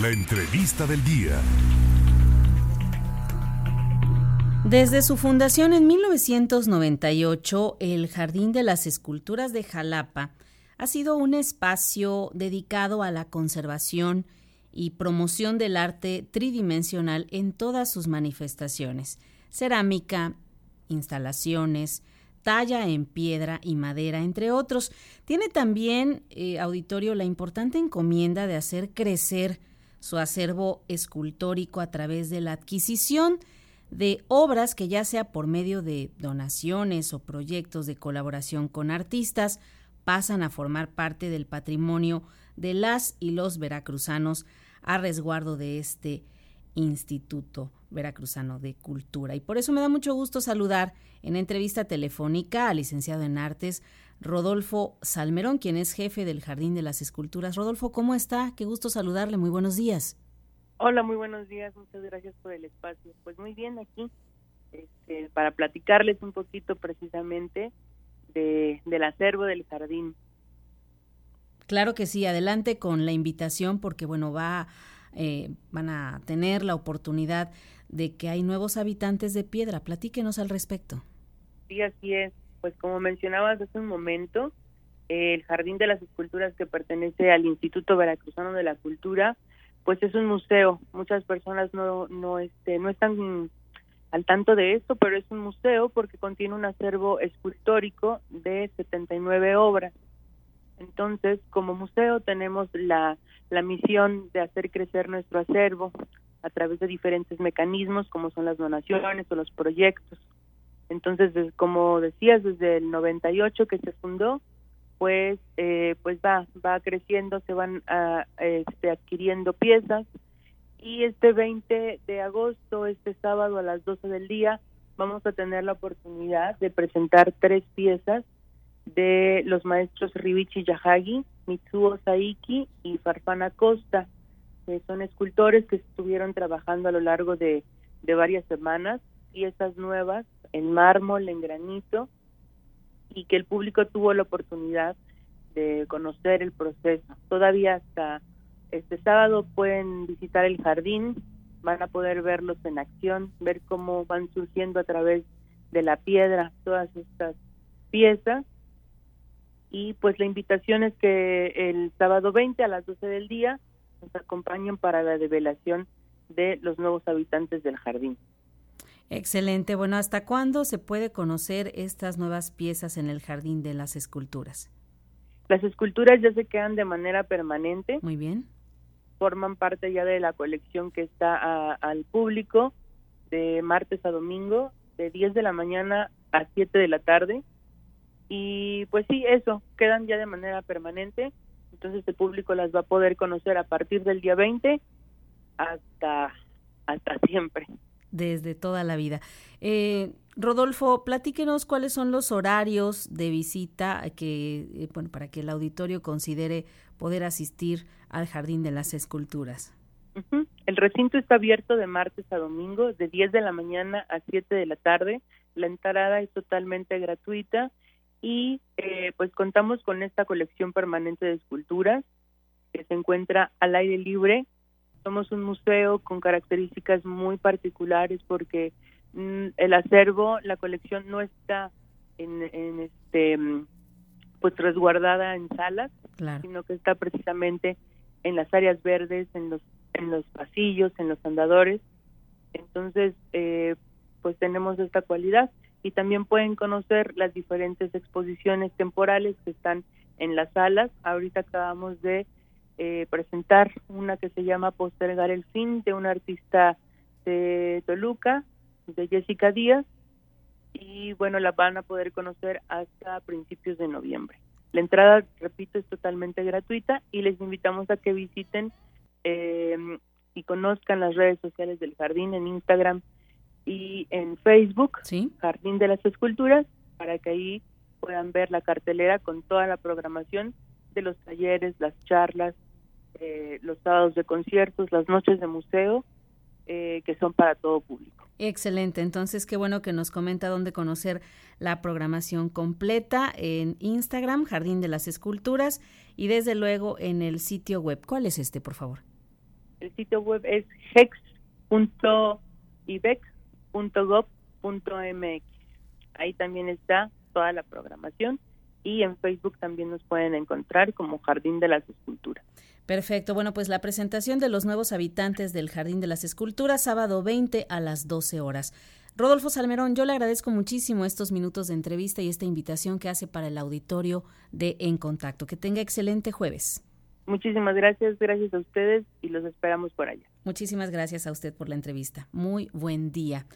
La entrevista del día. Desde su fundación en 1998, el Jardín de las Esculturas de Jalapa ha sido un espacio dedicado a la conservación y promoción del arte tridimensional en todas sus manifestaciones, cerámica, instalaciones, talla en piedra y madera, entre otros. Tiene también, eh, auditorio, la importante encomienda de hacer crecer su acervo escultórico a través de la adquisición de obras que ya sea por medio de donaciones o proyectos de colaboración con artistas, pasan a formar parte del patrimonio de las y los veracruzanos a resguardo de este Instituto Veracruzano de Cultura. Y por eso me da mucho gusto saludar en entrevista telefónica al licenciado en Artes Rodolfo Salmerón, quien es jefe del Jardín de las Esculturas. Rodolfo, ¿cómo está? Qué gusto saludarle. Muy buenos días. Hola, muy buenos días. Muchas gracias por el espacio. Pues muy bien aquí este, para platicarles un poquito precisamente de, del acervo del jardín. Claro que sí, adelante con la invitación porque bueno, va eh, van a tener la oportunidad de que hay nuevos habitantes de Piedra. Platíquenos al respecto. Sí, así es. Pues como mencionabas hace un momento, el Jardín de las Esculturas que pertenece al Instituto Veracruzano de la Cultura, pues es un museo. Muchas personas no no este no están al tanto de esto, pero es un museo porque contiene un acervo escultórico de 79 obras. Entonces, como museo tenemos la, la misión de hacer crecer nuestro acervo a través de diferentes mecanismos como son las donaciones o los proyectos. Entonces, como decías, desde el 98 que se fundó, pues eh, pues va va creciendo, se van a, este, adquiriendo piezas y este 20 de agosto, este sábado a las 12 del día, vamos a tener la oportunidad de presentar tres piezas de los maestros Ribichi Yahagi, Mitsuo Saiki y Farfana Costa. Que son escultores que estuvieron trabajando a lo largo de, de varias semanas, piezas nuevas en mármol, en granito, y que el público tuvo la oportunidad de conocer el proceso. Todavía hasta este sábado pueden visitar el jardín, van a poder verlos en acción, ver cómo van surgiendo a través de la piedra todas estas piezas y pues la invitación es que el sábado 20 a las 12 del día nos acompañen para la develación de los nuevos habitantes del jardín. Excelente. Bueno, ¿hasta cuándo se puede conocer estas nuevas piezas en el Jardín de las Esculturas? Las esculturas ya se quedan de manera permanente. Muy bien. Forman parte ya de la colección que está al público de martes a domingo, de 10 de la mañana a 7 de la tarde y pues sí, eso, quedan ya de manera permanente, entonces el público las va a poder conocer a partir del día 20 hasta, hasta siempre. Desde toda la vida. Eh, Rodolfo, platíquenos cuáles son los horarios de visita que, eh, bueno, para que el auditorio considere poder asistir al Jardín de las Esculturas. El recinto está abierto de martes a domingo, de 10 de la mañana a 7 de la tarde. La entrada es totalmente gratuita y eh, pues contamos con esta colección permanente de esculturas que se encuentra al aire libre. Somos un museo con características muy particulares porque mm, el acervo, la colección no está en, este pues resguardada en salas, sino que está precisamente en las áreas verdes, en los en los pasillos, en los andadores. Entonces, eh, pues tenemos esta cualidad y también pueden conocer las diferentes exposiciones temporales que están en las salas. Ahorita acabamos de eh, presentar una que se llama Postergar el fin de una artista de Toluca, de Jessica Díaz, y bueno, la van a poder conocer hasta principios de noviembre. La entrada, repito, es totalmente gratuita y les invitamos a que visiten eh, y conozcan las redes sociales del jardín en Instagram y en Facebook, Jardín de las Esculturas, para que ahí puedan ver la cartelera con toda la programación de los talleres, las charlas, eh, los sábados de conciertos, las noches de museo, eh, que son para todo público. Excelente, entonces qué bueno que nos comenta dónde conocer la programación completa en Instagram, Jardín de las Esculturas, y desde luego en el sitio web. ¿Cuál es este, por favor? El sitio web es hex.ibec.gov.mx. Ahí también está toda la programación y en Facebook también nos pueden encontrar como Jardín de las Esculturas. Perfecto. Bueno, pues la presentación de los nuevos habitantes del Jardín de las Esculturas, sábado 20 a las 12 horas. Rodolfo Salmerón, yo le agradezco muchísimo estos minutos de entrevista y esta invitación que hace para el auditorio de En Contacto. Que tenga excelente jueves. Muchísimas gracias, gracias a ustedes y los esperamos por allá. Muchísimas gracias a usted por la entrevista. Muy buen día.